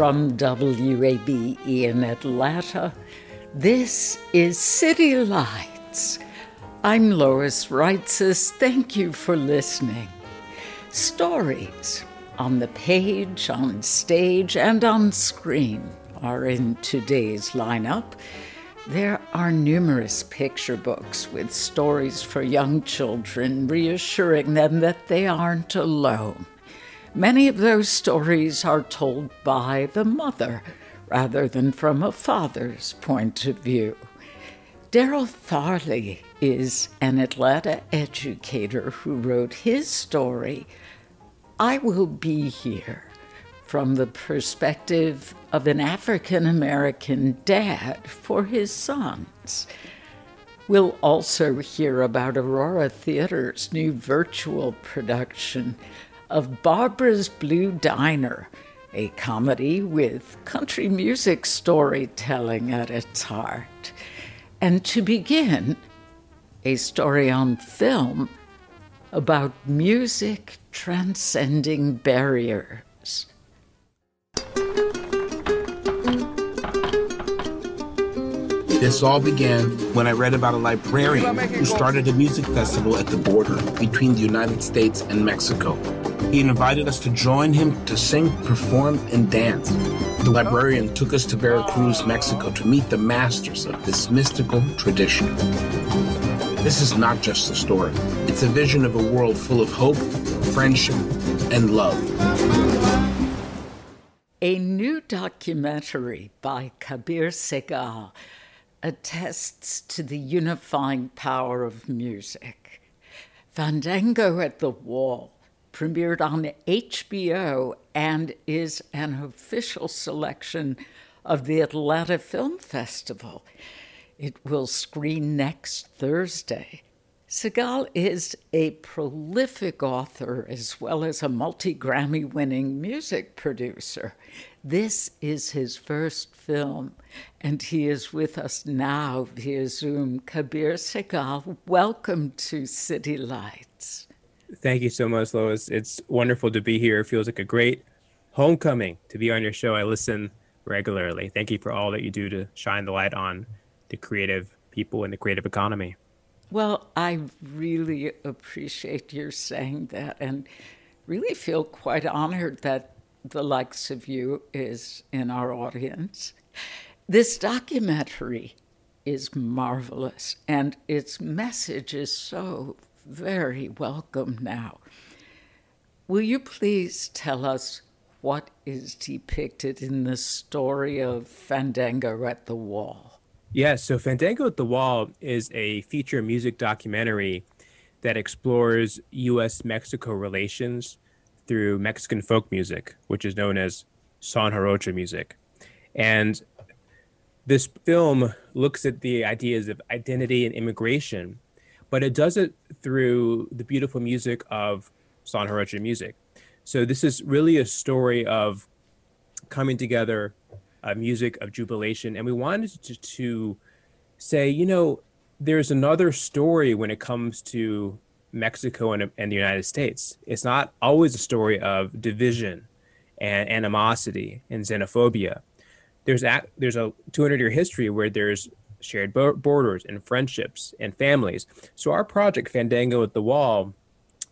From WABE in Atlanta, this is City Lights. I'm Lois Reitzes. Thank you for listening. Stories on the page, on stage, and on screen are in today's lineup. There are numerous picture books with stories for young children, reassuring them that they aren't alone. Many of those stories are told by the mother rather than from a father's point of view. Daryl Farley is an Atlanta educator who wrote his story, I Will Be Here, from the perspective of an African American dad for his sons. We'll also hear about Aurora Theater's new virtual production of Barbara's Blue Diner, a comedy with country music storytelling at its heart. And to begin, a story on film about music transcending barriers. This all began when I read about a librarian who started a music festival at the border between the United States and Mexico. He invited us to join him to sing, perform, and dance. The librarian took us to Veracruz, Mexico to meet the masters of this mystical tradition. This is not just a story, it's a vision of a world full of hope, friendship, and love. A new documentary by Kabir Sehgal attests to the unifying power of music. Fandango at the Wall premiered on HBO and is an official selection of the Atlanta Film Festival. It will screen next Thursday. Sehgal is a prolific author as well as a multi Grammy winning music producer. This is his first film, and he is with us now via Zoom. Kabir Sehgal, welcome to City Lights. Thank you so much, Lois. It's wonderful to be here. It feels like a great homecoming to be on your show. I listen regularly. Thank you for all that you do to shine the light on the creative people in the creative economy. Well, I really appreciate your saying that and really feel quite honored that the likes of you is in our audience. This documentary is marvelous, and its message is so very welcome now. Will you please tell us what is depicted in the story of Fandango at the Wall? Yes, so Fandango at the Wall is a feature music documentary that explores U.S. Mexico relations through Mexican folk music, which is known as son jarocho music. And this film looks at the ideas of identity and immigration, but it does it through the beautiful music of son jarocho music. So this is really a story of coming together, uh, music of jubilation, and we wanted to, to say, you know, there's another story when it comes to Mexico and, and the United States. It's not always a story of division and animosity and xenophobia. There's a, there's a 200 year history where there's shared borders and friendships and families. So our project Fandango at the Wall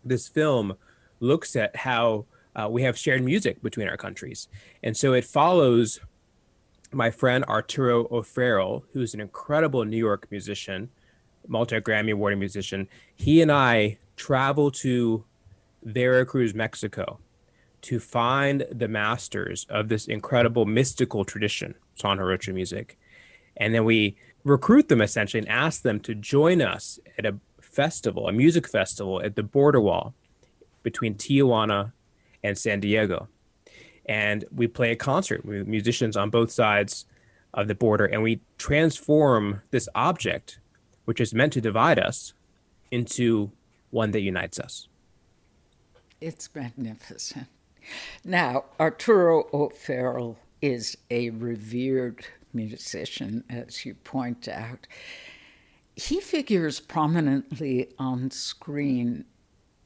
this film looks at how uh, we have shared music between our countries. And so it follows my friend Arturo O'Farrill, who's an incredible New York musician, multi Grammy awarded musician. He and I travel to Veracruz, Mexico, to find the masters of this incredible mystical tradition, son jarocho music. And then we recruit them essentially and ask them to join us at a festival, a music festival at the border wall between Tijuana and San Diego. And we play a concert with musicians on both sides of the border, and we transform this object, which is meant to divide us, into one that unites us. It's magnificent. Now, Arturo O'Farrill is a revered musician, as you point out. He figures prominently on screen,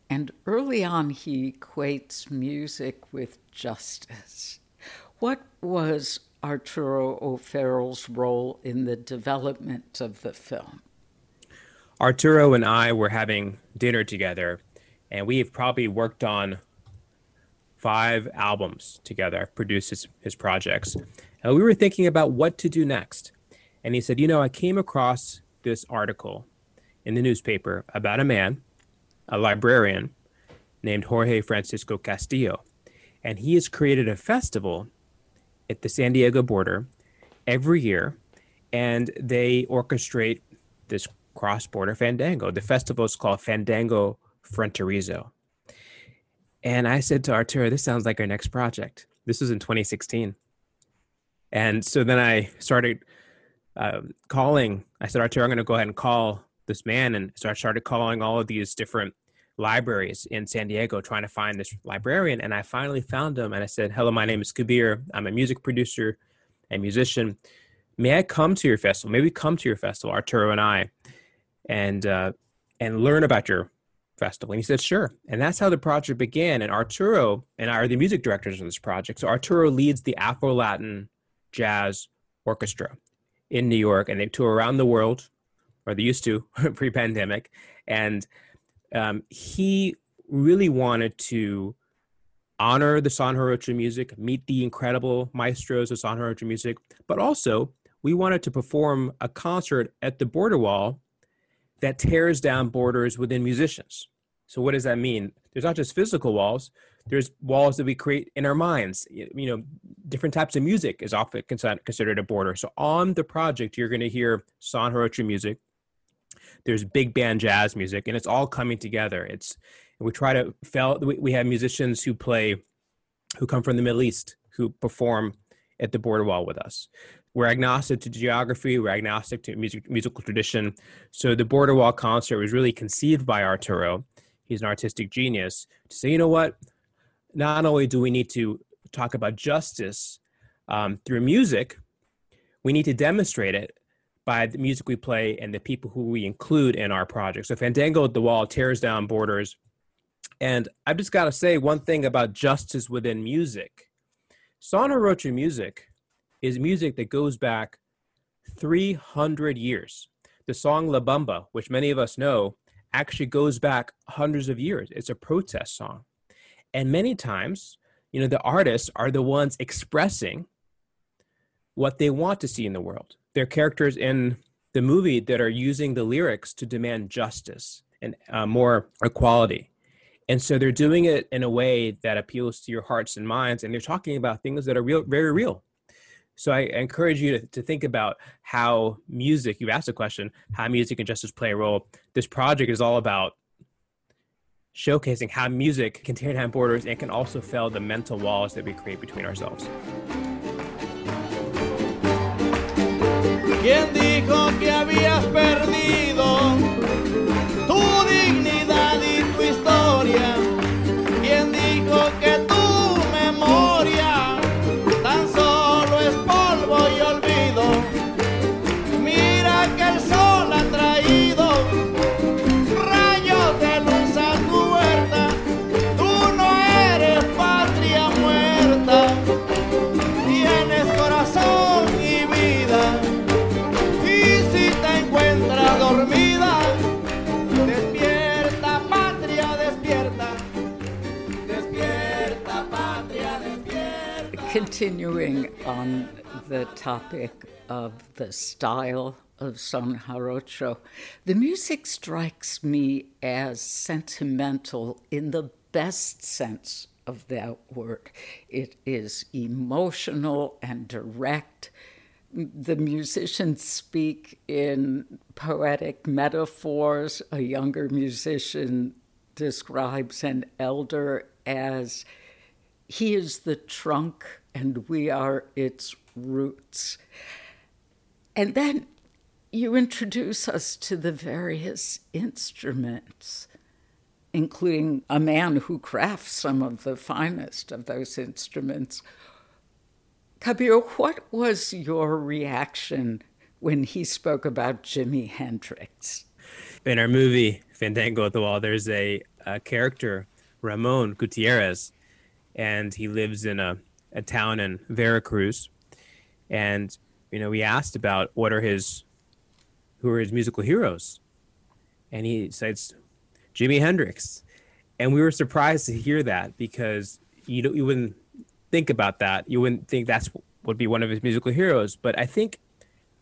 and early on he equates music with justice. What was Arturo O'Farrill's role in the development of the film? Arturo and I were having dinner together, and we have probably worked on five albums together. I've produced his, his projects. And we were thinking about what to do next. And he said, You know, I came across this article in the newspaper about a man, a librarian, named Jorge Francisco Castillo. And he has created a festival at the San Diego border every year. And they orchestrate this cross border fandango. The festival is called Fandango Fronterizo. And I said to Arturo, this sounds like our next project. This was in 2016. And so then I started uh, calling. I said, Arturo, I'm going to go ahead and call this man. And so I started calling all of these different libraries in San Diego trying to find this librarian. And I finally found him. And I said, Hello, my name is Kabir. I'm a music producer and musician. May I come to your festival? Maybe come to your festival, Arturo and I, and uh, and learn about your festival? And he said, sure. And that's how the project began. And Arturo and I are the music directors of this project. So Arturo leads the Afro Latin Jazz Orchestra in New York, and they tour around the world, or they used to pre pandemic. And um, he really wanted to honor the Son Jarocho music, meet the incredible maestros of Son Jarocho music, but also we wanted to perform a concert at the border wall that tears down borders within musicians. So what does that mean? There's not just physical walls. There's walls that we create in our minds. You know, different types of music is often considered a border. So on the project, you're going to hear son jarocho music. There's big band jazz music, and it's all coming together. It's we try to felt we have musicians who play, who come from the Middle East, who perform at the border wall with us. We're agnostic to geography. We're agnostic to music, musical tradition. So the Border Wall concert was really conceived by Arturo. He's an artistic genius to say, you know what? Not only do we need to talk about justice um, through music, we need to demonstrate it by the music we play and the people who we include in our project. So Fandango at the Wall tears down borders. And I've just got to say one thing about justice within music. Son jarocho music is music that goes back 300 years. The song La Bamba, which many of us know, actually goes back hundreds of years. It's a protest song. And many times, you know, the artists are the ones expressing what they want to see in the world. They're characters in the movie that are using the lyrics to demand justice and uh, more equality. And so they're doing it in a way that appeals to your hearts and minds. And they're talking about things that are real, very real. So I encourage you to, to think about how music, you asked a question, how music and justice play a role. This project is all about showcasing how music can tear down borders and can also fell the mental walls that we create between ourselves. ¿Quién dijo que habías perdido tu dignidad y tu historia? Continuing on the topic of the style of Son Jarocho, the music strikes me as sentimental in the best sense of that word. It is emotional and direct. The musicians speak in poetic metaphors. A younger musician describes an elder as he is the trunk and we are its roots. And then you introduce us to the various instruments, including a man who crafts some of the finest of those instruments. Kabir, what was your reaction when he spoke about Jimi Hendrix? In our movie Fandango at the Wall, there's a, a character, Ramon Gutierrez, and he lives in a, a town in Veracruz. And, you know, we asked about what are his who are his musical heroes. And he cites Jimi Hendrix. And we were surprised to hear that because you don't, you wouldn't think about that. You wouldn't think that's would be one of his musical heroes. But I think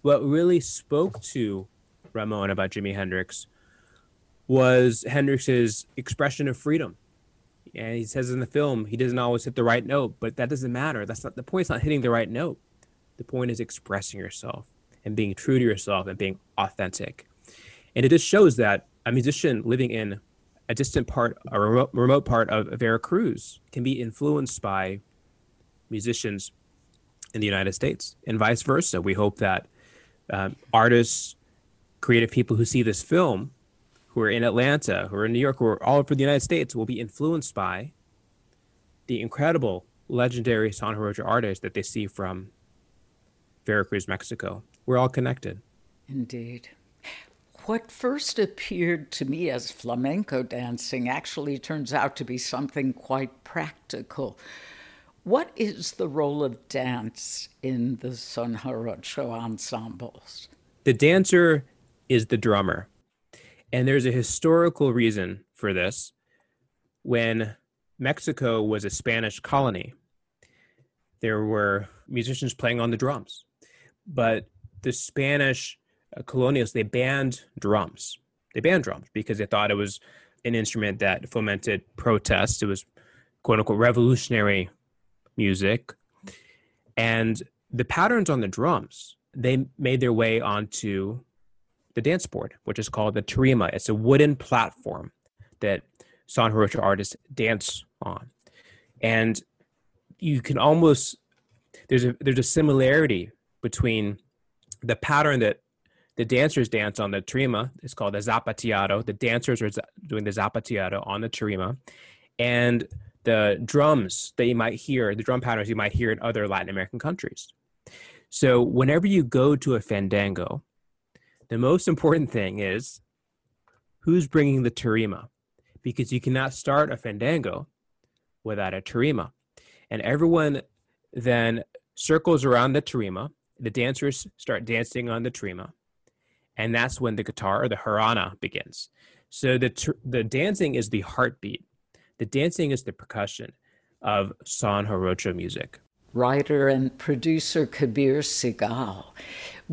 what really spoke to Ramon about Jimi Hendrix was Hendrix's expression of freedom. And he says in the film, he doesn't always hit the right note, but that doesn't matter. That's not the point. It's not hitting the right note. The point is expressing yourself and being true to yourself and being authentic. And it just shows that a musician living in a distant part, a remote, remote part of Veracruz, can be influenced by musicians in the United States and vice versa. We hope that um, artists, creative people who see this film, who are in Atlanta, who are in New York, who are all over the United States, will be influenced by the incredible, legendary Son Jarocho artists that they see from Veracruz, Mexico. We're all connected. Indeed. What first appeared to me as flamenco dancing actually turns out to be something quite practical. What is the role of dance in the Son Jarocho ensembles? The dancer is the drummer. And there's a historical reason for this. When Mexico was a Spanish colony, there were musicians playing on the drums. But the Spanish uh, colonials they banned drums. They banned drums because they thought it was an instrument that fomented protest. It was quote unquote revolutionary music, and the patterns on the drums they made their way onto the dance board, which is called the tarima. It's a wooden platform that Son Jarocho artists dance on, and you can almost there's a there's a similarity between the pattern that the dancers dance on the tarima it's called the zapateado. The dancers are doing the zapateado on the tarima, and the drums that you might hear, the drum patterns you might hear in other Latin American countries. So whenever you go to a fandango, the most important thing is who's bringing the tarima, because you cannot start a fandango without a tarima, and everyone then circles around the tarima the dancers start dancing on the tarima, and that's when the guitar or the harana begins. So the the dancing is the heartbeat. The dancing is the percussion of Son Jarocho music. Writer and producer Kabir Sehgal.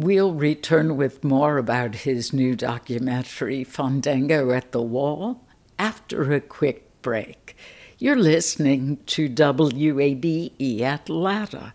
We'll return with more about his new documentary, Fandango at the Wall, after a quick break. You're listening to WABE Atlanta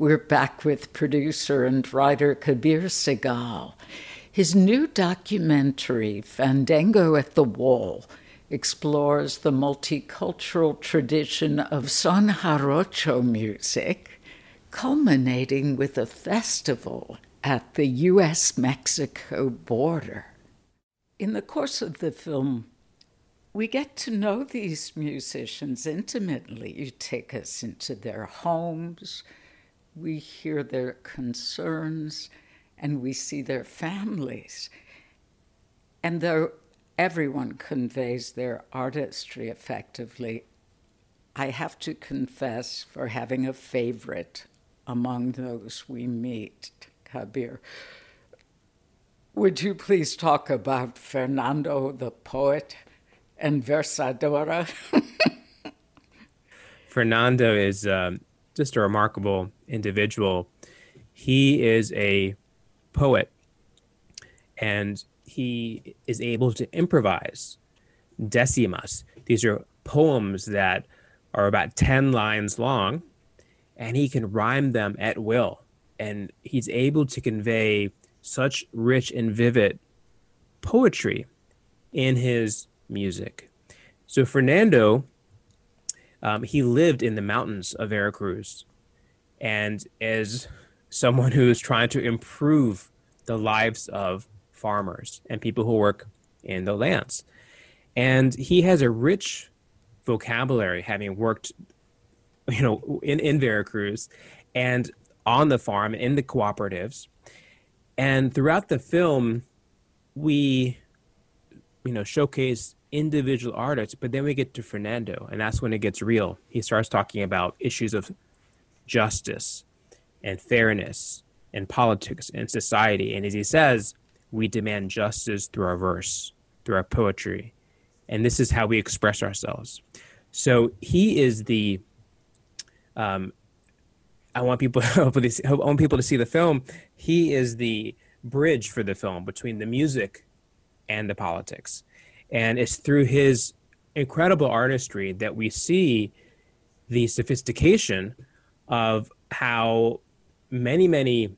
we're back with producer and writer Kabir Sehgal. His new documentary, Fandango at the Wall, explores the multicultural tradition of son jarocho music, culminating with a festival at the US Mexico border. In the course of the film, we get to know these musicians intimately. You take us into their homes, we hear their concerns, and we see their families. And though everyone conveys their artistry effectively, I have to confess for having a favorite among those we meet, Kabir. Would you please talk about Fernando the poet and Versadora? Fernando is um, just a remarkable individual. He is a poet and he is able to improvise decimas. These are poems that are about 10 lines long and he can rhyme them at will. And he's able to convey such rich and vivid poetry in his music. So Fernando, um, he lived in the mountains of Veracruz, and as someone who is trying to improve the lives of farmers and people who work in the lands, and he has a rich vocabulary, having worked, you know, in in Veracruz, and on the farm in the cooperatives, and throughout the film, we, you know, showcase individual artists, but then we get to Fernando, and that's when it gets real. He starts talking about issues of justice and fairness and politics and society. And as he says, we demand justice through our verse, through our poetry. And this is how we express ourselves. So he is the um, I want people hopefully I want people to see the film. He is the bridge for the film between the music and the politics. And it's through his incredible artistry that we see the sophistication of how many, many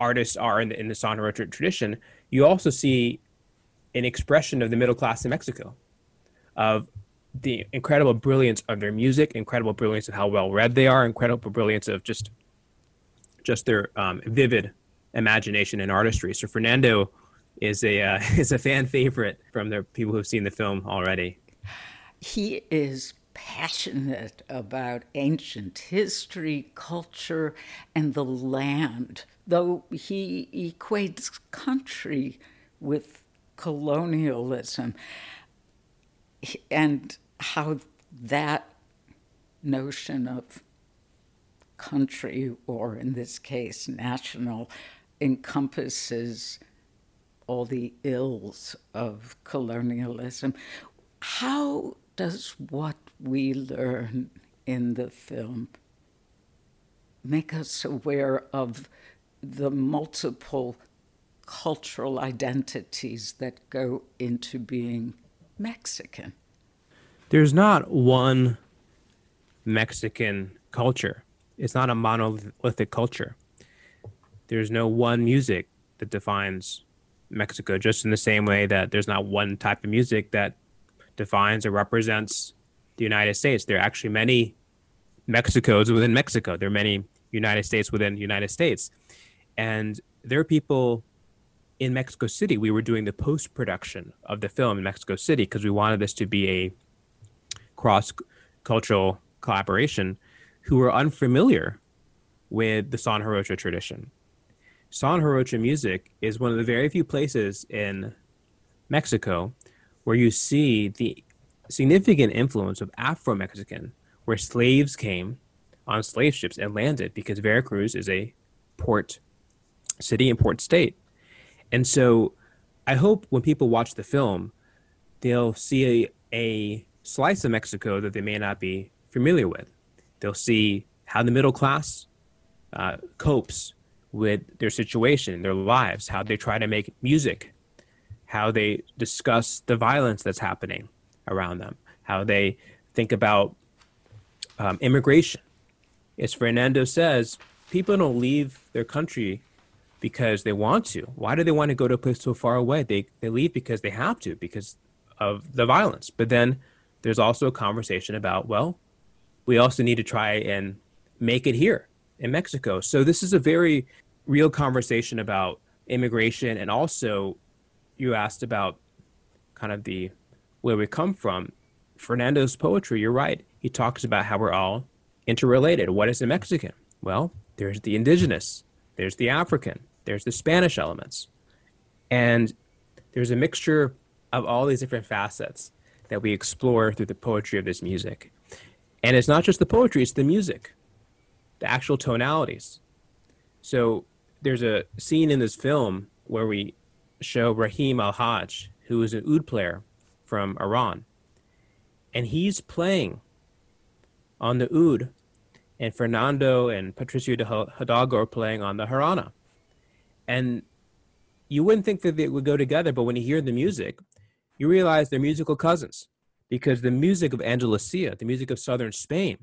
artists are in the, in the son jarocho tradition. You also see an expression of the middle class in Mexico, of the incredible brilliance of their music, incredible brilliance of how well read they are, incredible brilliance of just just their um, vivid imagination and artistry. So Fernando is a uh, is a fan favorite from the people who've seen the film already. He is passionate about ancient history, culture, and the land, though he equates country with colonialism and how that notion of country, or in this case, national, encompasses all the ills of colonialism. How does what we learn in the film make us aware of the multiple cultural identities that go into being Mexican? There's not one Mexican culture. It's not a monolithic culture. There's no one music that defines Mexico, just in the same way that there's not one type of music that defines or represents the United States. There are actually many Mexicos within Mexico. There are many United States within United States. And there are people in Mexico City. We were doing the post production of the film in Mexico City because we wanted this to be a cross cultural collaboration who were unfamiliar with the Son Jarocho tradition. Son Jarocho music is one of the very few places in Mexico where you see the significant influence of Afro Mexican, where slaves came on slave ships and landed because Veracruz is a port city and port state. And so I hope when people watch the film, they'll see a, a slice of Mexico that they may not be familiar with. They'll see how the middle class uh, copes with their situation, their lives, how they try to make music, how they discuss the violence that's happening around them, how they think about um, immigration. As Fernando says, people don't leave their country because they want to. Why do they want to go to a place so far away? They they leave because they have to because of the violence. But then there's also a conversation about well, we also need to try and make it here in Mexico. So this is a very real conversation about immigration and also you asked about kind of the where we come from. Fernando's poetry, you're right. He talks about how we're all interrelated. What is a Mexican? Well, there's the indigenous, there's the African, there's the Spanish elements. And there's a mixture of all these different facets that we explore through the poetry of this music. And it's not just the poetry, it's the music, the actual tonalities. So there's a scene in this film where we show Rahim AlHaj, who is an oud player from Iran. And he's playing on the oud, and Fernando and Patricio de Hidalgo are playing on the harana, And you wouldn't think that they would go together, but when you hear the music, you realize they're musical cousins because the music of Andalusia, the music of southern Spain,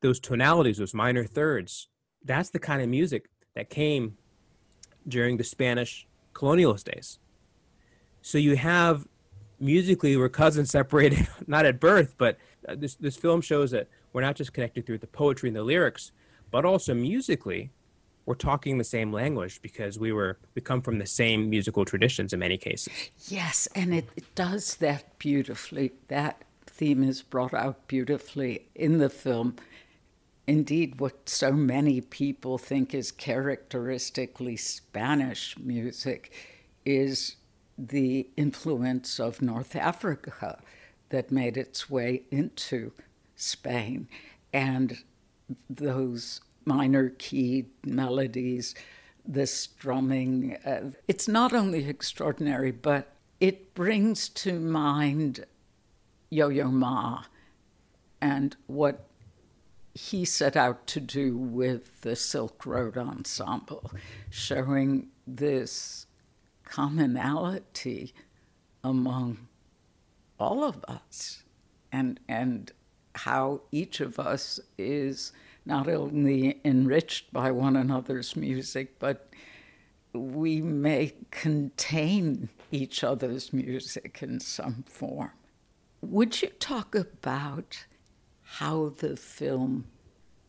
those tonalities, those minor thirds, that's the kind of music that came during the Spanish colonialist days. So you have musically we're cousins separated not at birth, but uh, this this film shows that we're not just connected through the poetry and the lyrics, but also musically we're talking the same language because we were we come from the same musical traditions in many cases. Yes, and it, it does that beautifully. That theme is brought out beautifully in the film. Indeed, what so many people think is characteristically Spanish music is the influence of North Africa that made its way into Spain. And those minor key melodies, the strumming. Uh, it's not only extraordinary, but it brings to mind Yo Yo Ma and what he set out to do with the Silk Road Ensemble, showing this commonality among all of us and, and how each of us is not only enriched by one another's music, but we may contain each other's music in some form. Would you talk about how the film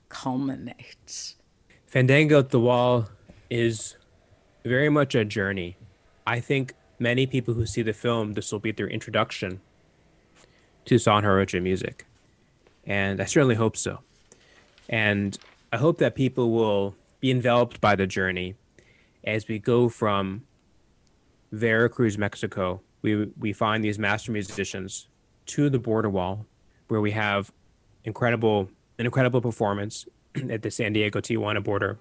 culminates? Fandango at the Wall is very much a journey. I think many people who see the film, this will be their introduction to Son Jarocho music. And I certainly hope so. And I hope that people will be enveloped by the journey as we go from Veracruz, Mexico. We, we find these master musicians to the border wall where we have incredible an incredible performance at the San Diego Tijuana border.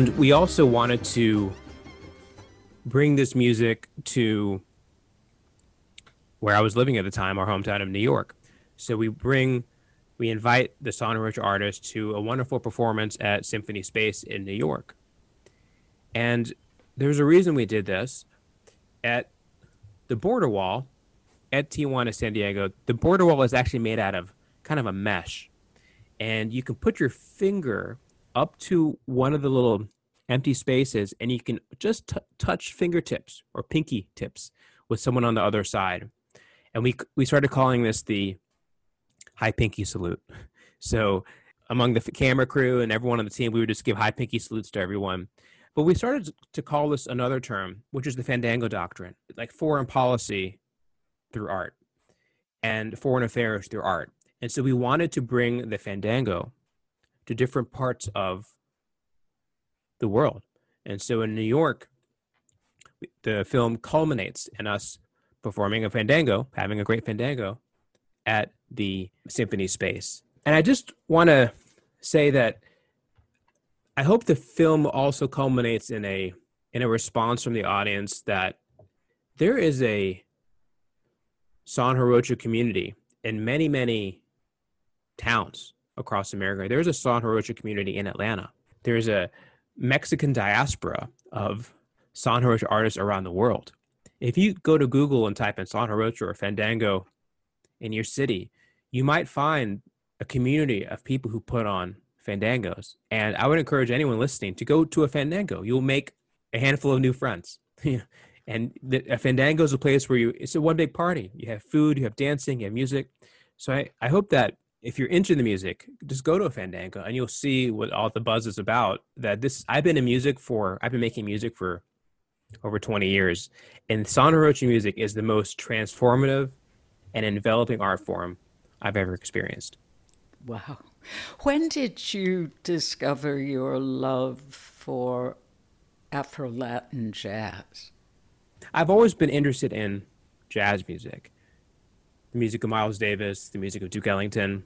And we also wanted to bring this music to where I was living at the time, our hometown of New York. So we bring, we invite the Son Jarocho artist to a wonderful performance at Symphony Space in New York. And there's a reason we did this. At the border wall at Tijuana, San Diego, the border wall is actually made out of kind of a mesh. And you can put your finger up to one of the little empty spaces and you can just t- touch fingertips or pinky tips with someone on the other side. And we we started calling this the high pinky salute. So among the camera crew and everyone on the team, we would just give high pinky salutes to everyone. But we started to call this another term, which is the Fandango Doctrine, like foreign policy through art and foreign affairs through art. And so we wanted to bring the Fandango to different parts of the world. And so in New York, the film culminates in us performing a fandango, having a great fandango at the symphony space. And I just want to say that I hope the film also culminates in a in a response from the audience that there is a Son Jarocho community in many many towns across America. There's a Son Jarocho community in Atlanta. There's a Mexican diaspora of Son Jarocho artists around the world. If you go to Google and type in Son Jarocho or Fandango in your city, you might find a community of people who put on fandangos. And I would encourage anyone listening to go to a fandango. You'll make a handful of new friends. and the, a fandango is a place where you it's a one big party. You have food, you have dancing, you have music. So I, I hope that if you're into the music, just go to a fandango and you'll see what all the buzz is about. That this I've been in music for I've been making music for over 20 years, and Son music is the most transformative and enveloping art form I've ever experienced. Wow. When did you discover your love for Afro Latin jazz? I've always been interested in jazz music, the music of Miles Davis, the music of Duke Ellington.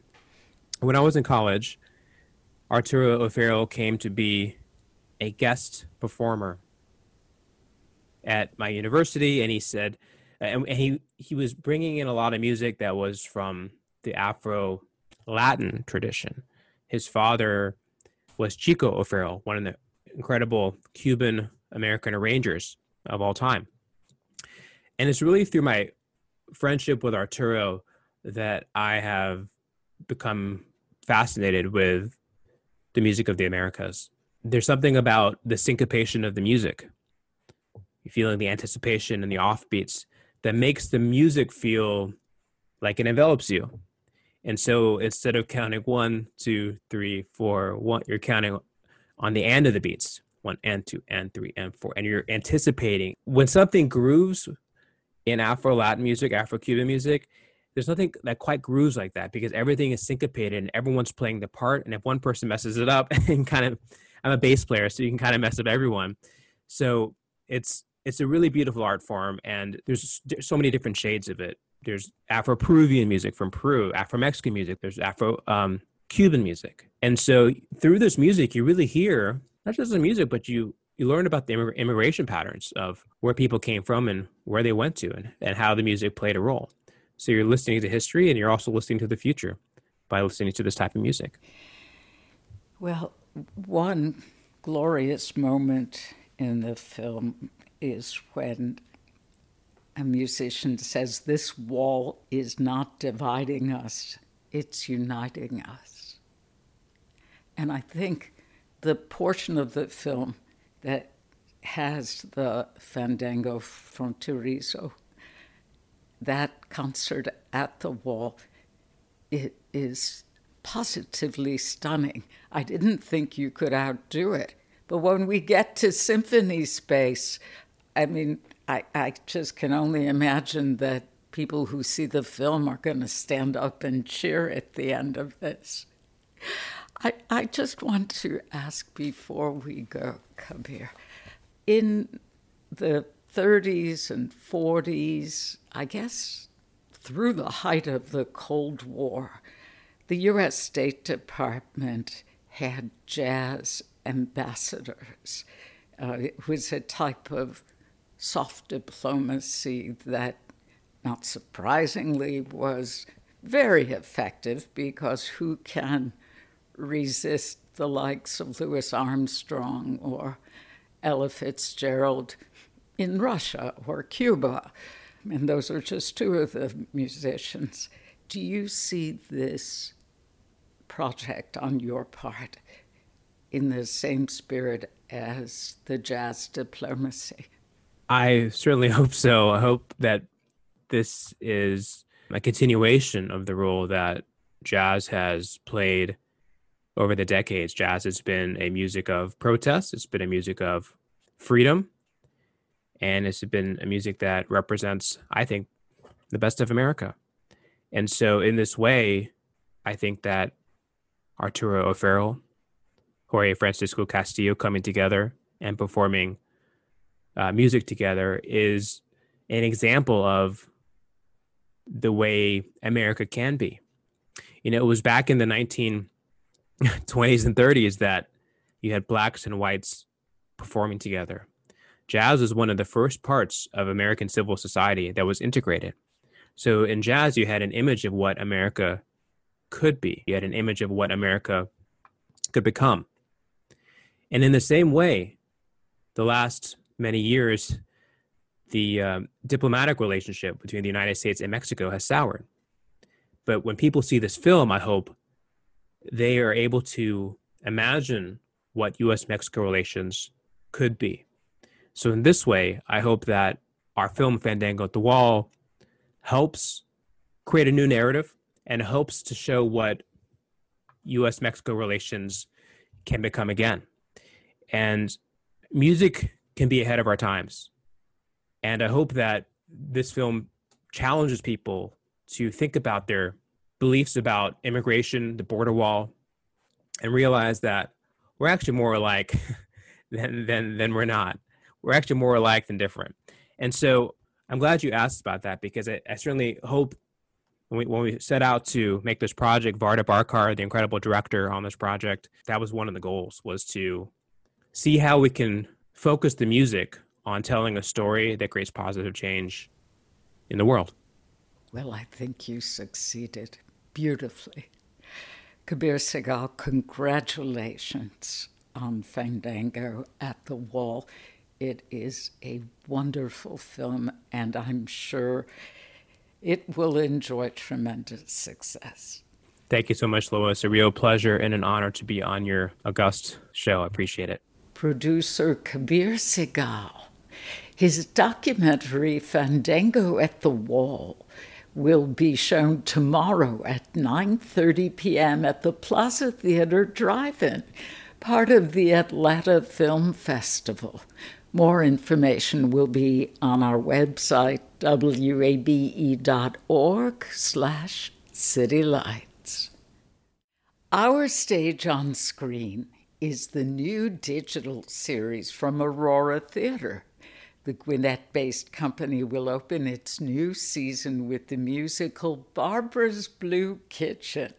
When I was in college, Arturo O'Farrill came to be a guest performer at my university, and he said, and he he was bringing in a lot of music that was from the Afro Latin tradition. His father was Chico O'Farrill, one of the incredible Cuban American arrangers of all time. And it's really through my friendship with Arturo that I have become fascinated with the music of the Americas. There's something about the syncopation of the music, feeling the anticipation and the offbeats that makes the music feel like it envelops you. And so instead of counting one, two, three, four, one, you're counting on the end of the beats one and two and three and four. And you're anticipating when something grooves in Afro Latin music, Afro Cuban music, there's nothing that quite grooves like that because everything is syncopated and everyone's playing the part. And if one person messes it up and kind of, I'm a bass player, so you can kind of mess up everyone. So it's it's a really beautiful art form, and there's, there's so many different shades of it there's Afro Peruvian music from Peru, Afro Mexican music, there's Afro um, Cuban music. And so through this music, you really hear not just the music, but you you learn about the immigration patterns of where people came from and where they went to and, and how the music played a role. So you're listening to history and you're also listening to the future by listening to this type of music. Well, one glorious moment in the film is when a musician says, This wall is not dividing us, it's uniting us. And I think the portion of the film that has the Fandango Fronterizo, that concert at the wall, it is positively stunning. I didn't think you could outdo it. But when we get to symphony space, I mean, I, I just can only imagine that people who see the film are going to stand up and cheer at the end of this. I, I just want to ask before we go, Kabir, in the 30s and 40s, I guess through the height of the Cold War, the US State Department had jazz ambassadors. Uh, it was a type of soft diplomacy that, not surprisingly, was very effective because who can resist the likes of Louis Armstrong or Ella Fitzgerald in Russia or Cuba? And those are just two of the musicians. Do you see this project on your part in the same spirit as the jazz diplomacy? I certainly hope so. I hope that this is a continuation of the role that jazz has played over the decades. Jazz has been a music of protest, it's been a music of freedom, and it's been a music that represents, I think, the best of America. And so, in this way, I think that Arturo O'Farrill, Jorge Francisco Castillo coming together and performing uh, music together is an example of the way America can be. You know, it was back in the 19 20s and 30s that you had blacks and whites performing together. Jazz was one of the first parts of American civil society that was integrated. So in jazz, you had an image of what America could be, you had an image of what America could become. And in the same way, the last many years, the um, diplomatic relationship between the United States and Mexico has soured. But when people see this film, I hope they are able to imagine what US Mexico relations could be. So, in this way, I hope that our film Fandango at the Wall helps create a new narrative and helps to show what US Mexico relations can become again. And music can be ahead of our times. And I hope that this film challenges people to think about their beliefs about immigration, the border wall, and realize that we're actually more alike than, than, than we're not. We're actually more alike than different. And so I'm glad you asked about that because I, I certainly hope when we, when we set out to make this project, Varda Bar-Kar, the incredible director on this project, that was one of the goals was to see how we can focus the music on telling a story that creates positive change in the world. Well, I think you succeeded beautifully. Kabir Sehgal, congratulations on Fandango at the Wall. It is a wonderful film, and I'm sure it will enjoy tremendous success. Thank you so much, Lois. A real pleasure and an honor to be on your august show. I appreciate it. Producer Kabir Sehgal. His documentary, Fandango at the Wall, will be shown tomorrow at 9:30 p.m. at the Plaza Theater Drive-In, part of the Atlanta Film Festival. More information will be on our website wabe.org slash citylights. Our stage on screen is the new digital series from Aurora Theater. The Gwinnett based company will open its new season with the musical Barbara's Blue Kitchen.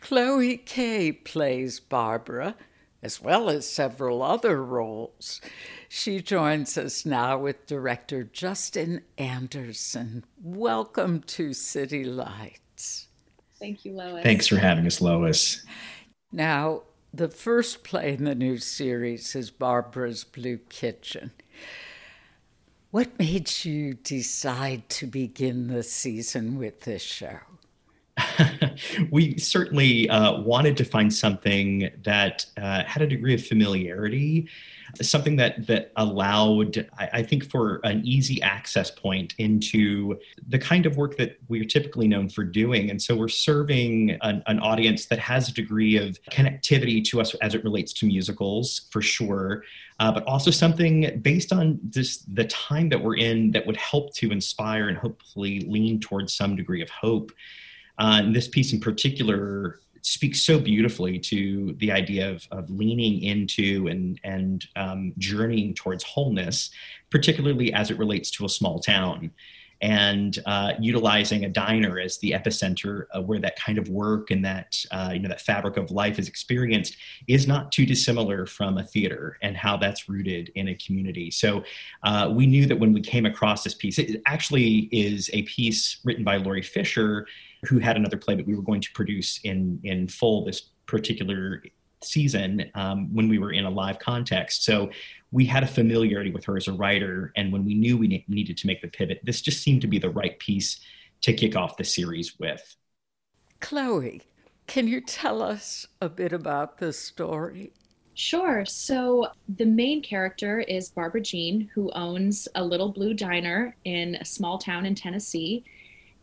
Chloe Kay plays Barbara, as well as several other roles. She joins us now with director Justin Anderson. Welcome to City Lights. Thank you, Lois. Thanks for having us, Lois. Now, the first play in the new series is Barbara's Blue Kitchen. What made you decide to begin the season with this show? we certainly uh, wanted to find something that uh, had a degree of familiarity something that that allowed I, I, think for an easy access point into the kind of work that we're typically known for doing. And so we're serving an, an audience that has a degree of connectivity to us as it relates to musicals for sure uh, but also something based on just the time that we're in that would help to inspire and hopefully lean towards some degree of hope. Uh, and this piece in particular speaks so beautifully to the idea of, of leaning into and and um, journeying towards wholeness, particularly as it relates to a small town, and uh, utilizing a diner as the epicenter where that kind of work and that uh, you know that fabric of life is experienced is not too dissimilar from a theater and how that's rooted in a community. So uh, we knew that when we came across this piece, it actually is a piece written by Lori Fischer who had another play that we were going to produce in in full this particular season um, when we were in a live context. So we had a familiarity with her as a writer, and when we knew we ne- needed to make the pivot, this just seemed to be the right piece to kick off the series with. Chloe, can you tell us a bit about the story? Sure. So the main character is Barbara Jean, who owns a little blue diner in a small town in Tennessee.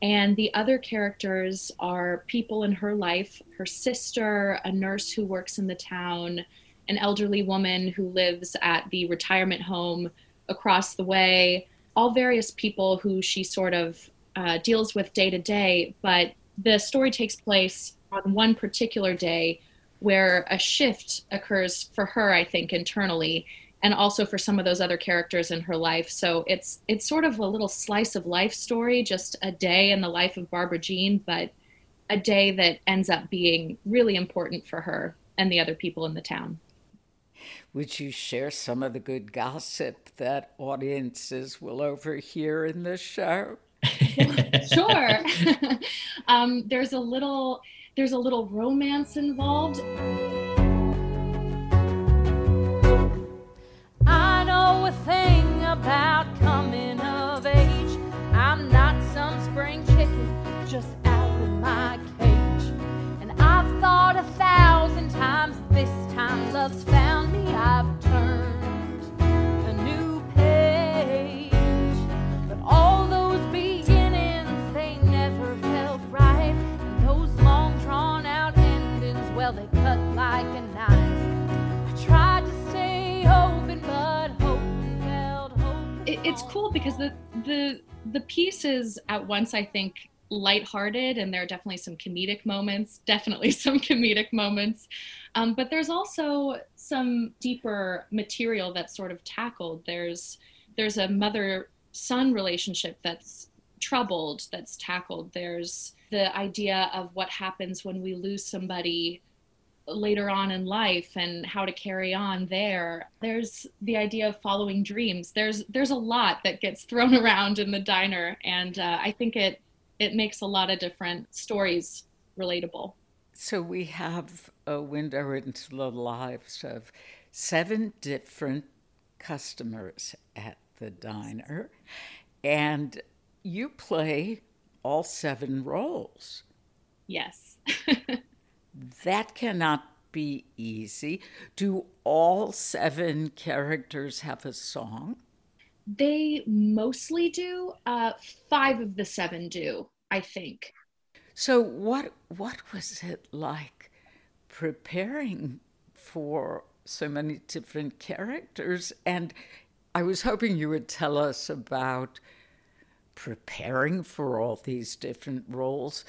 And the other characters are people in her life her sister, a nurse who works in the town, an elderly woman who lives at the retirement home across the way, all various people who she sort of uh, deals with day to day. But the story takes place on one particular day where a shift occurs for her, I think, internally and also for some of those other characters in her life. So it's it's sort of a little slice of life story, just a day in the life of Barbara Jean, but a day that ends up being really important for her and the other people in the town. Would you share some of the good gossip that audiences will overhear in this show? sure. um, there's a little there's a little romance involved. A thing about coming of age. I'm not some spring chicken, just out of my cage. And I've thought a thousand times this time love's found me. I've turned a new page. But all those beginnings, they never felt right. And those long drawn out endings, well, they cut like a it's cool because the the the piece is at once, I think, lighthearted, and there are definitely some comedic moments. Definitely some comedic moments, um, but there's also some deeper material that's sort of tackled. There's there's a mother son relationship that's troubled that's tackled there's the idea of what happens when we lose somebody later on in life and how to carry on there there's the idea of following dreams. There's there's a lot that gets thrown around in the diner and uh, i think it it makes a lot of different stories relatable. So we have a window into the lives of seven different customers at the diner, and you play all seven roles. yes That cannot be easy. Do all seven characters have a song? they mostly do uh five of the seven do i think So what what was it like preparing for so many different characters? And I was hoping you would tell us about preparing for all these different roles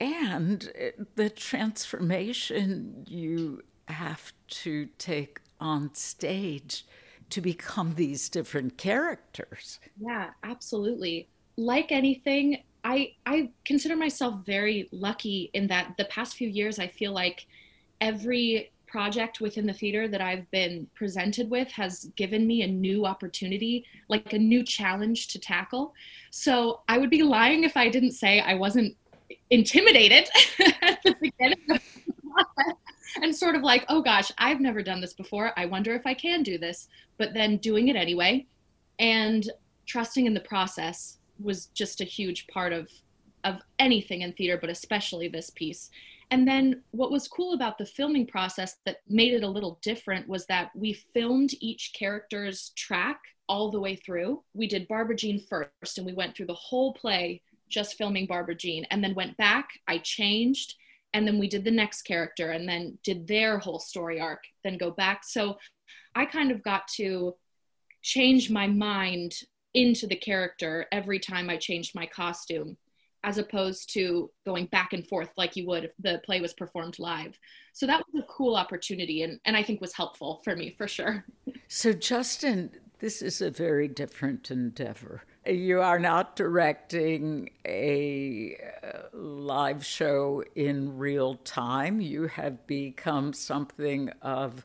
and uh, the transformation you have to take on stage to become these different characters. Yeah, absolutely. Like anything, I I consider myself very lucky in that the past few years I feel like every project within the theater that I've been presented with has given me a new opportunity, like a new challenge to tackle. So I would be lying if I didn't say I wasn't intimidated at the beginning of the process and sort of like, oh gosh, I've never done this before. I wonder if I can do this. But then doing it anyway and trusting in the process was just a huge part of of anything in theater, but especially this piece. And then what was cool about the filming process that made it a little different was that we filmed each character's track all the way through. We did Barbara Jean first, and we went through the whole play just filming Barbara Jean, and then went back. I changed, and then we did the next character, and then did their whole story arc, then go back. So I kind of got to change my mind into the character every time I changed my costume, as opposed to going back and forth like you would if the play was performed live. So that was a cool opportunity and, and I think was helpful for me for sure. So, Justin, this is a very different endeavor. You are not directing a uh, live show in real time. You have become something of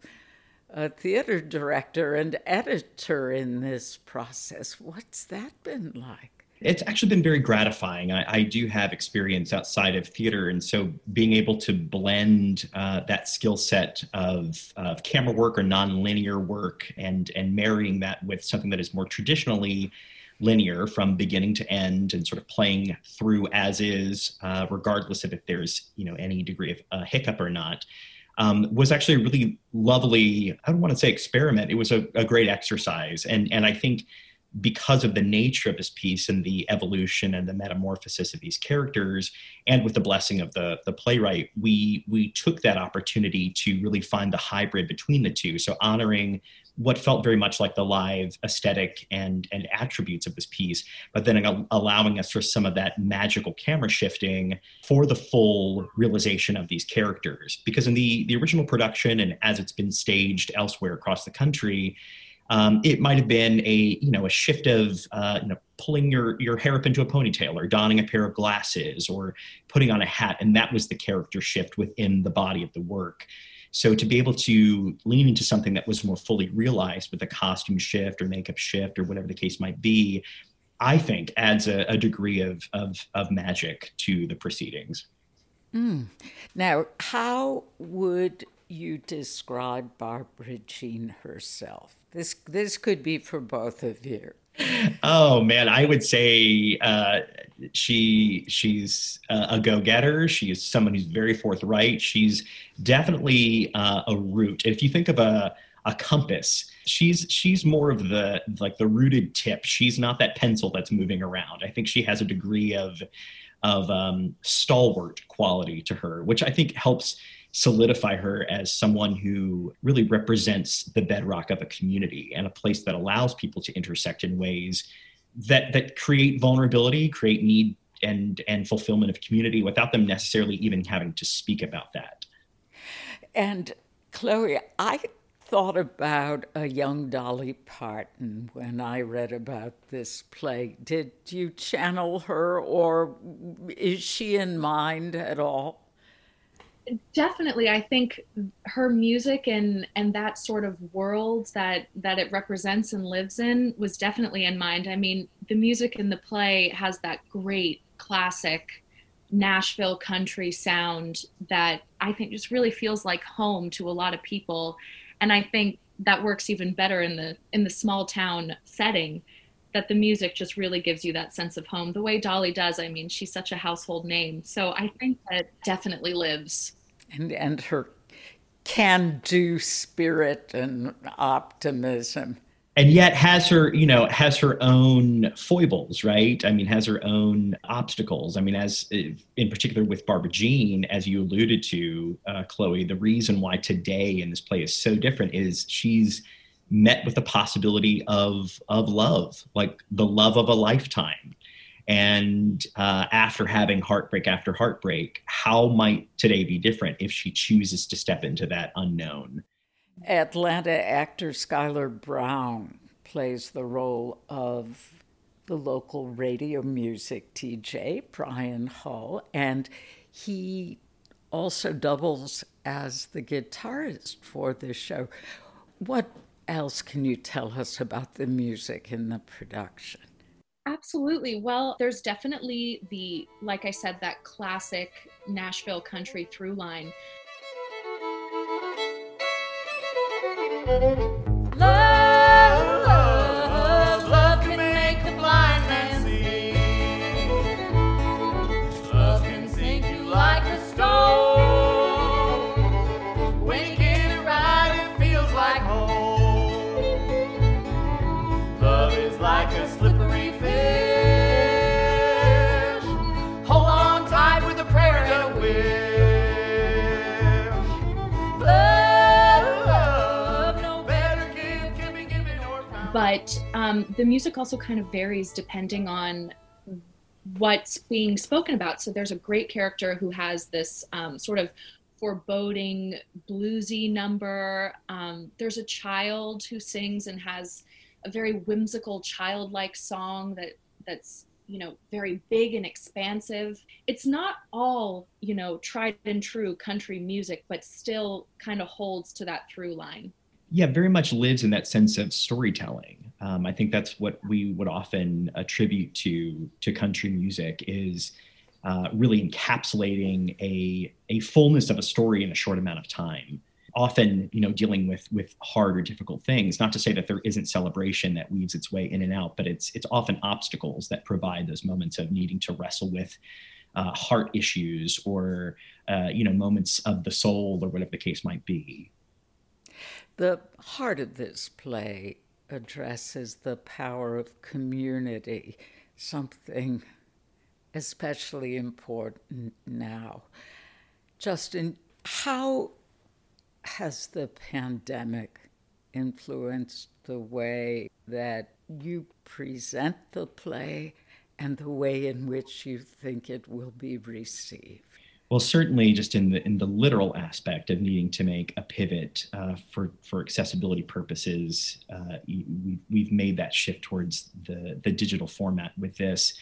a theater director and editor in this process. What's that been like? It's actually been very gratifying. I, I do have experience outside of theater, and so being able to blend uh, that skill set of, of camera work or nonlinear work, and and marrying that with something that is more traditionally linear from beginning to end, and sort of playing through as is, uh, regardless of if there's you know any degree of uh, hiccup or not. Um, was actually a really lovely. I don't want to say experiment. It was a, a great exercise, and and I think because of the nature of this piece and the evolution and the metamorphosis of these characters and with the blessing of the the playwright we we took that opportunity to really find the hybrid between the two. So honoring what felt very much like the live aesthetic and and attributes of this piece but then allowing us for some of that magical camera shifting for the full realization of these characters. Because in the the original production and as it's been staged elsewhere across the country um, it might have been a you know a shift of uh, you know pulling your your hair up into a ponytail or donning a pair of glasses or putting on a hat. And that was the character shift within the body of the work. So to be able to lean into something that was more fully realized with a costume shift or makeup shift or whatever the case might be i think adds a, a degree of, of of magic to the proceedings. Mm. now how would you describe barbara jean herself this this could be for both of you oh man, I would say uh, she she's a go-getter. She is someone who's very forthright. She's definitely uh, a root. If you think of a a compass, she's she's more of the like the rooted tip. She's not that pencil that's moving around. I think she has a degree of of um, stalwart quality to her, which I think helps solidify her as someone who really represents the bedrock of a community and a place that allows people to intersect in ways that that create vulnerability, create need and and fulfillment of community without them necessarily even having to speak about that. And Chloe, I thought about a young Dolly Parton when I read about this play. Did you channel her or is she in mind at all? Definitely i think her music and and that sort of world that that it represents and lives in was definitely in mind. I mean the music in the play has that great classic nashville country sound that i think just really feels like home to a lot of people. And i think that works even better in the in the small town setting that the music just really gives you that sense of home. The way dolly does i mean she's such a household name. So i think that definitely lives. And, and her can do spirit and optimism. And yet has her you know has her own foibles right? I mean has her own obstacles. I mean as in particular with barbara jean as you alluded to uh, chloe the reason why today in this play is so different is she's met with the possibility of of love like the love of a lifetime and uh, after having heartbreak after heartbreak, how might today be different if she chooses to step into that unknown? Atlanta actor Skylar Brown plays the role of the local radio music DJ, Brian Hull, and he also doubles as the guitarist for this show. What else can you tell us about the music in the production? Absolutely. Well, there's definitely the, like I said, that classic Nashville country through line. Um, the music also kind of varies depending on what's being spoken about. So there's a great character who has this um, sort of foreboding bluesy number. Um, there's a child who sings and has a very whimsical childlike song that that's you know very big and expansive it's not all you know tried and true country music but still kind of holds to that through line yeah, very much lives in that sense of storytelling. Um, I think that's what we would often attribute to to country music is uh, really encapsulating a a fullness of a story in a short amount of time. Often, you know, dealing with with hard or difficult things. Not to say that there isn't celebration that weaves its way in and out, but it's it's often obstacles that provide those moments of needing to wrestle with uh, heart issues or uh, you know moments of the soul or whatever the case might be. The heart of this play addresses the power of community, something especially important now. Justin, how has the pandemic influenced the way that you present the play and the way in which you think it will be received? Well, certainly, just in the in the literal aspect of needing to make a pivot uh, for for accessibility purposes, uh, we, we've made that shift towards the the digital format with this.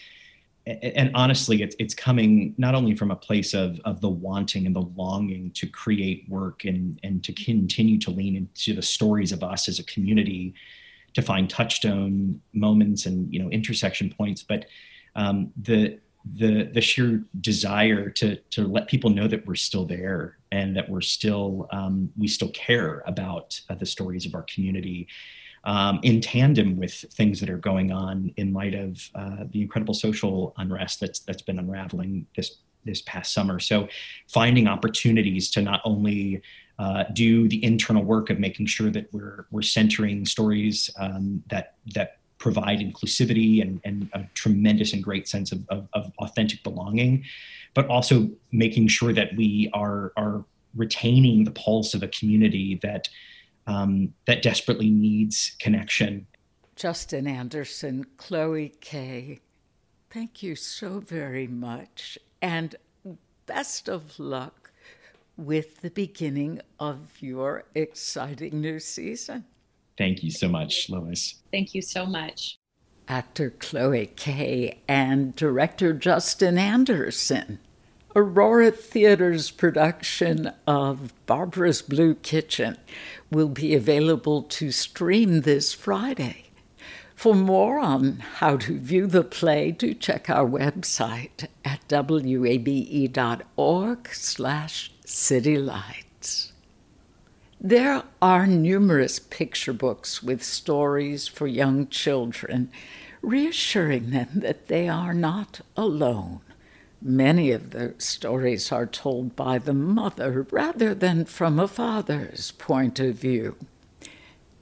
And, honestly, it's it's coming not only from a place of of the wanting and the longing to create work and and to continue to lean into the stories of us as a community, to find touchstone moments and you know intersection points, but um, the the the sheer desire to to let people know that we're still there and that we're still um, we still care about uh, the stories of our community um, in tandem with things that are going on in light of uh, the incredible social unrest that's that's been unraveling this this past summer. So finding opportunities to not only uh, do the internal work of making sure that we're we're centering stories um, that that provide inclusivity and, and a tremendous and great sense of, of, of, authentic belonging, but also making sure that we are are retaining the pulse of a community that um, that desperately needs connection. Justin Anderson, Chloe Kay, thank you so very much, and best of luck with the beginning of your exciting new season. Thank you so much, Lois. Thank you so much. Actor Chloe Kay and director Justin Anderson. Aurora Theater's production of Barbara's Blue Kitchen will be available to stream this Friday. For more on how to view the play, do check our website at wabe.org slash citylights. There are numerous picture books with stories for young children, reassuring them that they are not alone. Many of the stories are told by the mother rather than from a father's point of view.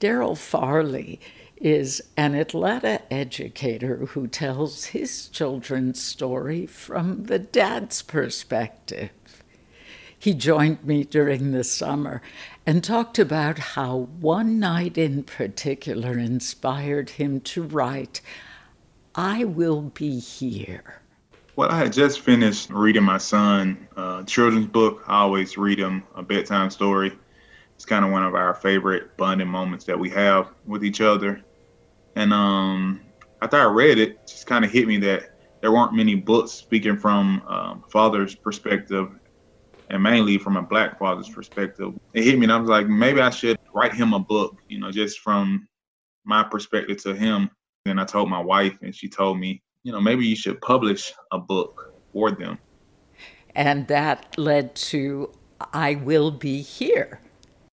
Daryl Farley is an Atlanta educator who tells his children's story from the dad's perspective. He joined me during the summer and talked about how one night in particular inspired him to write, I Will Be Here. Well, I had just finished reading my son a children's book. I always read him a bedtime story. It's kind of one of our favorite bonding moments that we have with each other. And um, after I read it, it just kind of hit me that there weren't many books speaking from um, father's perspective and mainly from a black father's perspective. It hit me, and I was like, maybe I should write him a book, you know, just from my perspective to him. And I told my wife, and she told me, you know, maybe you should publish a book for them. And that led to I Will Be Here.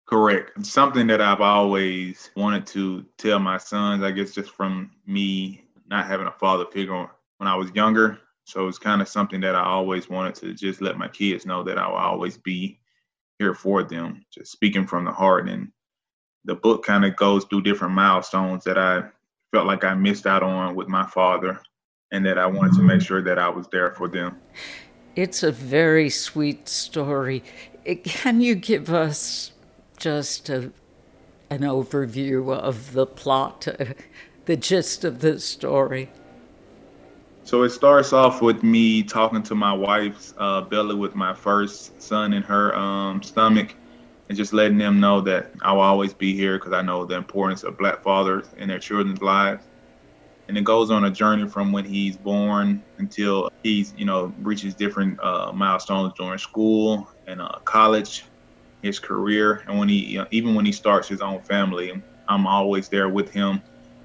Correct. Something that I've always wanted to tell my sons, I guess, just from me not having a father figure when I was younger. So it's kind of something that I always wanted to just let my kids know that I will always be here for them, just speaking from the heart. And the book kind of goes through different milestones that I felt like I missed out on with my father and that I wanted to make sure that I was there for them. It's a very sweet story. Can you give us just a, an overview of the plot, the gist of the story? So it starts off with me talking to my wife's uh, belly with my first son in her um, stomach and just letting them know that I will always be here because I know the importance of black fathers in their children's lives. And it goes on a journey from when he's born until he's, you know, reaches different uh, milestones during school and uh, college, his career, and when he, you know, even when he starts his own family, I'm always there with him,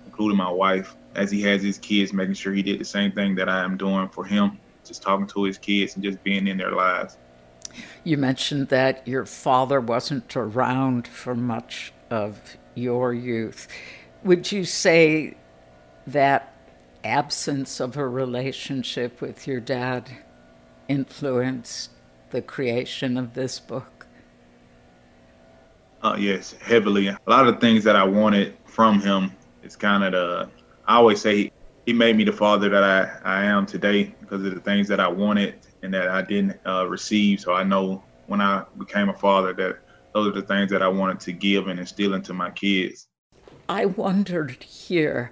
including my wife as he has his kids, making sure he did the same thing that I am doing for him, just talking to his kids and just being in their lives. You mentioned that your father wasn't around for much of your youth. Would you say that absence of a relationship with your dad influenced the creation of this book? Uh, yes, heavily. A lot of things that I wanted from him is kind of the I always say he, he made me the father that I, I am today because of the things that I wanted and that I didn't uh, receive. So I know when I became a father that those are the things that I wanted to give and instill into my kids. I wondered here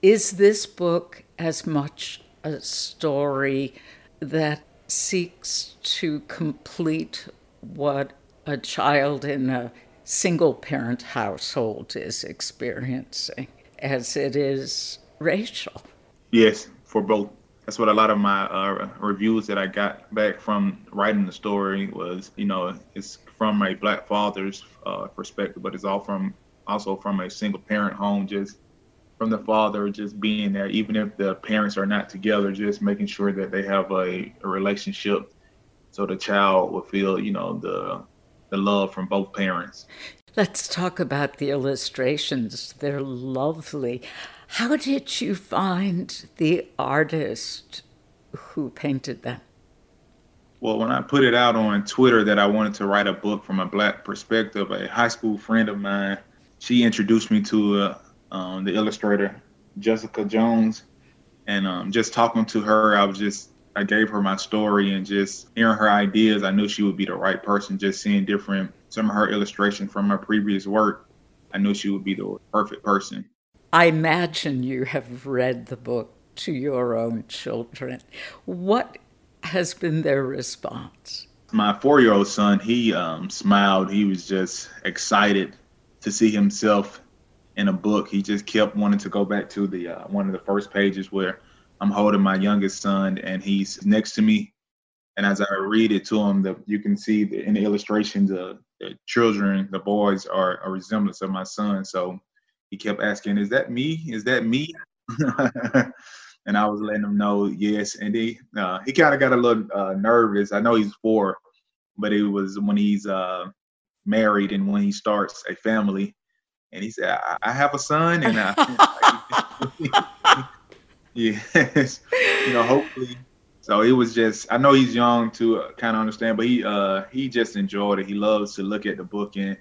is this book as much a story that seeks to complete what a child in a single parent household is experiencing, as it is racial. Yes, for both. That's what a lot of my uh, reviews that I got back from writing the story was, you know, it's from a black father's uh, perspective, but it's all from also from a single parent home, just from the father just being there, even if the parents are not together, just making sure that they have a, a relationship so the child will feel, you know, the the love from both parents. Let's talk about the illustrations. They're lovely. How did you find the artist who painted them? Well, when I put it out on Twitter that I wanted to write a book from a black perspective, a high school friend of mine, she introduced me to uh, um, the illustrator Jessica Jones, and um, just talking to her, I was just I gave her my story and just hearing her ideas, I knew she would be the right person. Just seeing different some of her illustrations from her previous work, I knew she would be the perfect person. I imagine you have read the book to your own children. What has been their response? My four year old son, he um, smiled. He was just excited to see himself in a book. He just kept wanting to go back to the uh, one of the first pages where I'm holding my youngest son and he's next to me. And as I read it to him, the, you can see the, in the illustrations, the children, the boys are a resemblance of my son. So he kept asking, "Is that me? Is that me?" and I was letting him know, yes. And he uh, he kind of got a little uh, nervous. I know he's four, but it was when he's uh, married and when he starts a family. And he said, "I, I have a son," and I, yes, you know, hopefully. So it was just, I know he's young to uh, kind of understand, but he uh, he just enjoyed it. He loves to look at the book and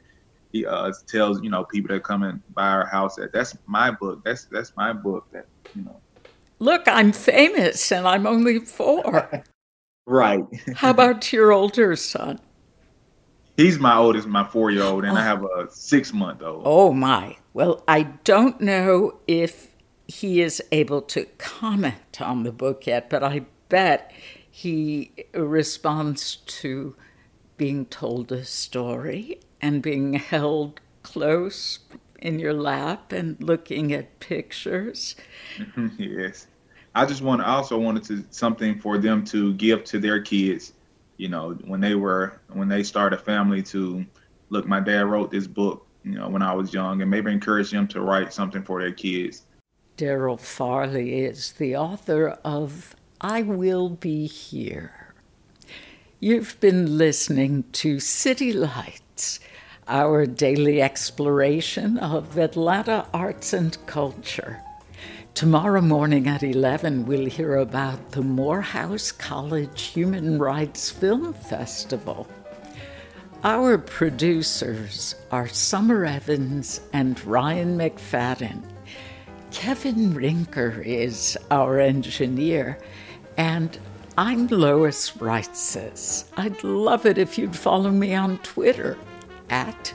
he uh, tells you know people that come and buy our house that that's my book. That's that's my book. That you know. Look, I'm famous and I'm only four. right. How about your older son? He's my oldest, my four year old, and oh. I have a six month old. Oh my. Well, I don't know if he is able to comment on the book yet, but I bet he responds to being told a story and being held close in your lap and looking at pictures. yes. I just want I also wanted to something for them to give to their kids, you know, when they were when they start a family to look, my dad wrote this book, you know, when I was young and maybe encourage them to write something for their kids. Daryl Farley is the author of I Will Be Here. You've been listening to City Lights our daily exploration of Atlanta arts and culture. Tomorrow morning at 11, we'll hear about the Morehouse College Human Rights Film Festival. Our producers are Summer Evans and Ryan McFadden. Kevin Rinker is our engineer, and I'm Lois Reitzes. I'd love it if you'd follow me on Twitter at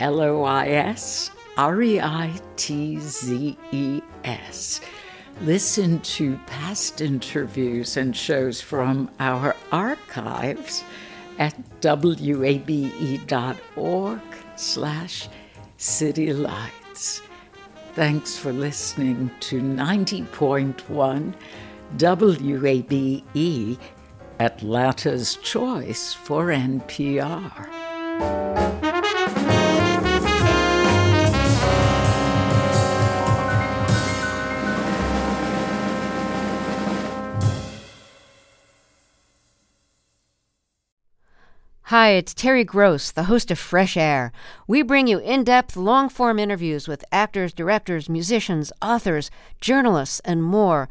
L O I S R E I T Z E S. Listen to past interviews and shows from our archives at wabe.org slash citylights. Thanks for listening to 90.1 WABE, Atlanta's choice for NPR. Hi, it's Terry Gross, the host of Fresh Air. We bring you in depth, long form interviews with actors, directors, musicians, authors, journalists, and more.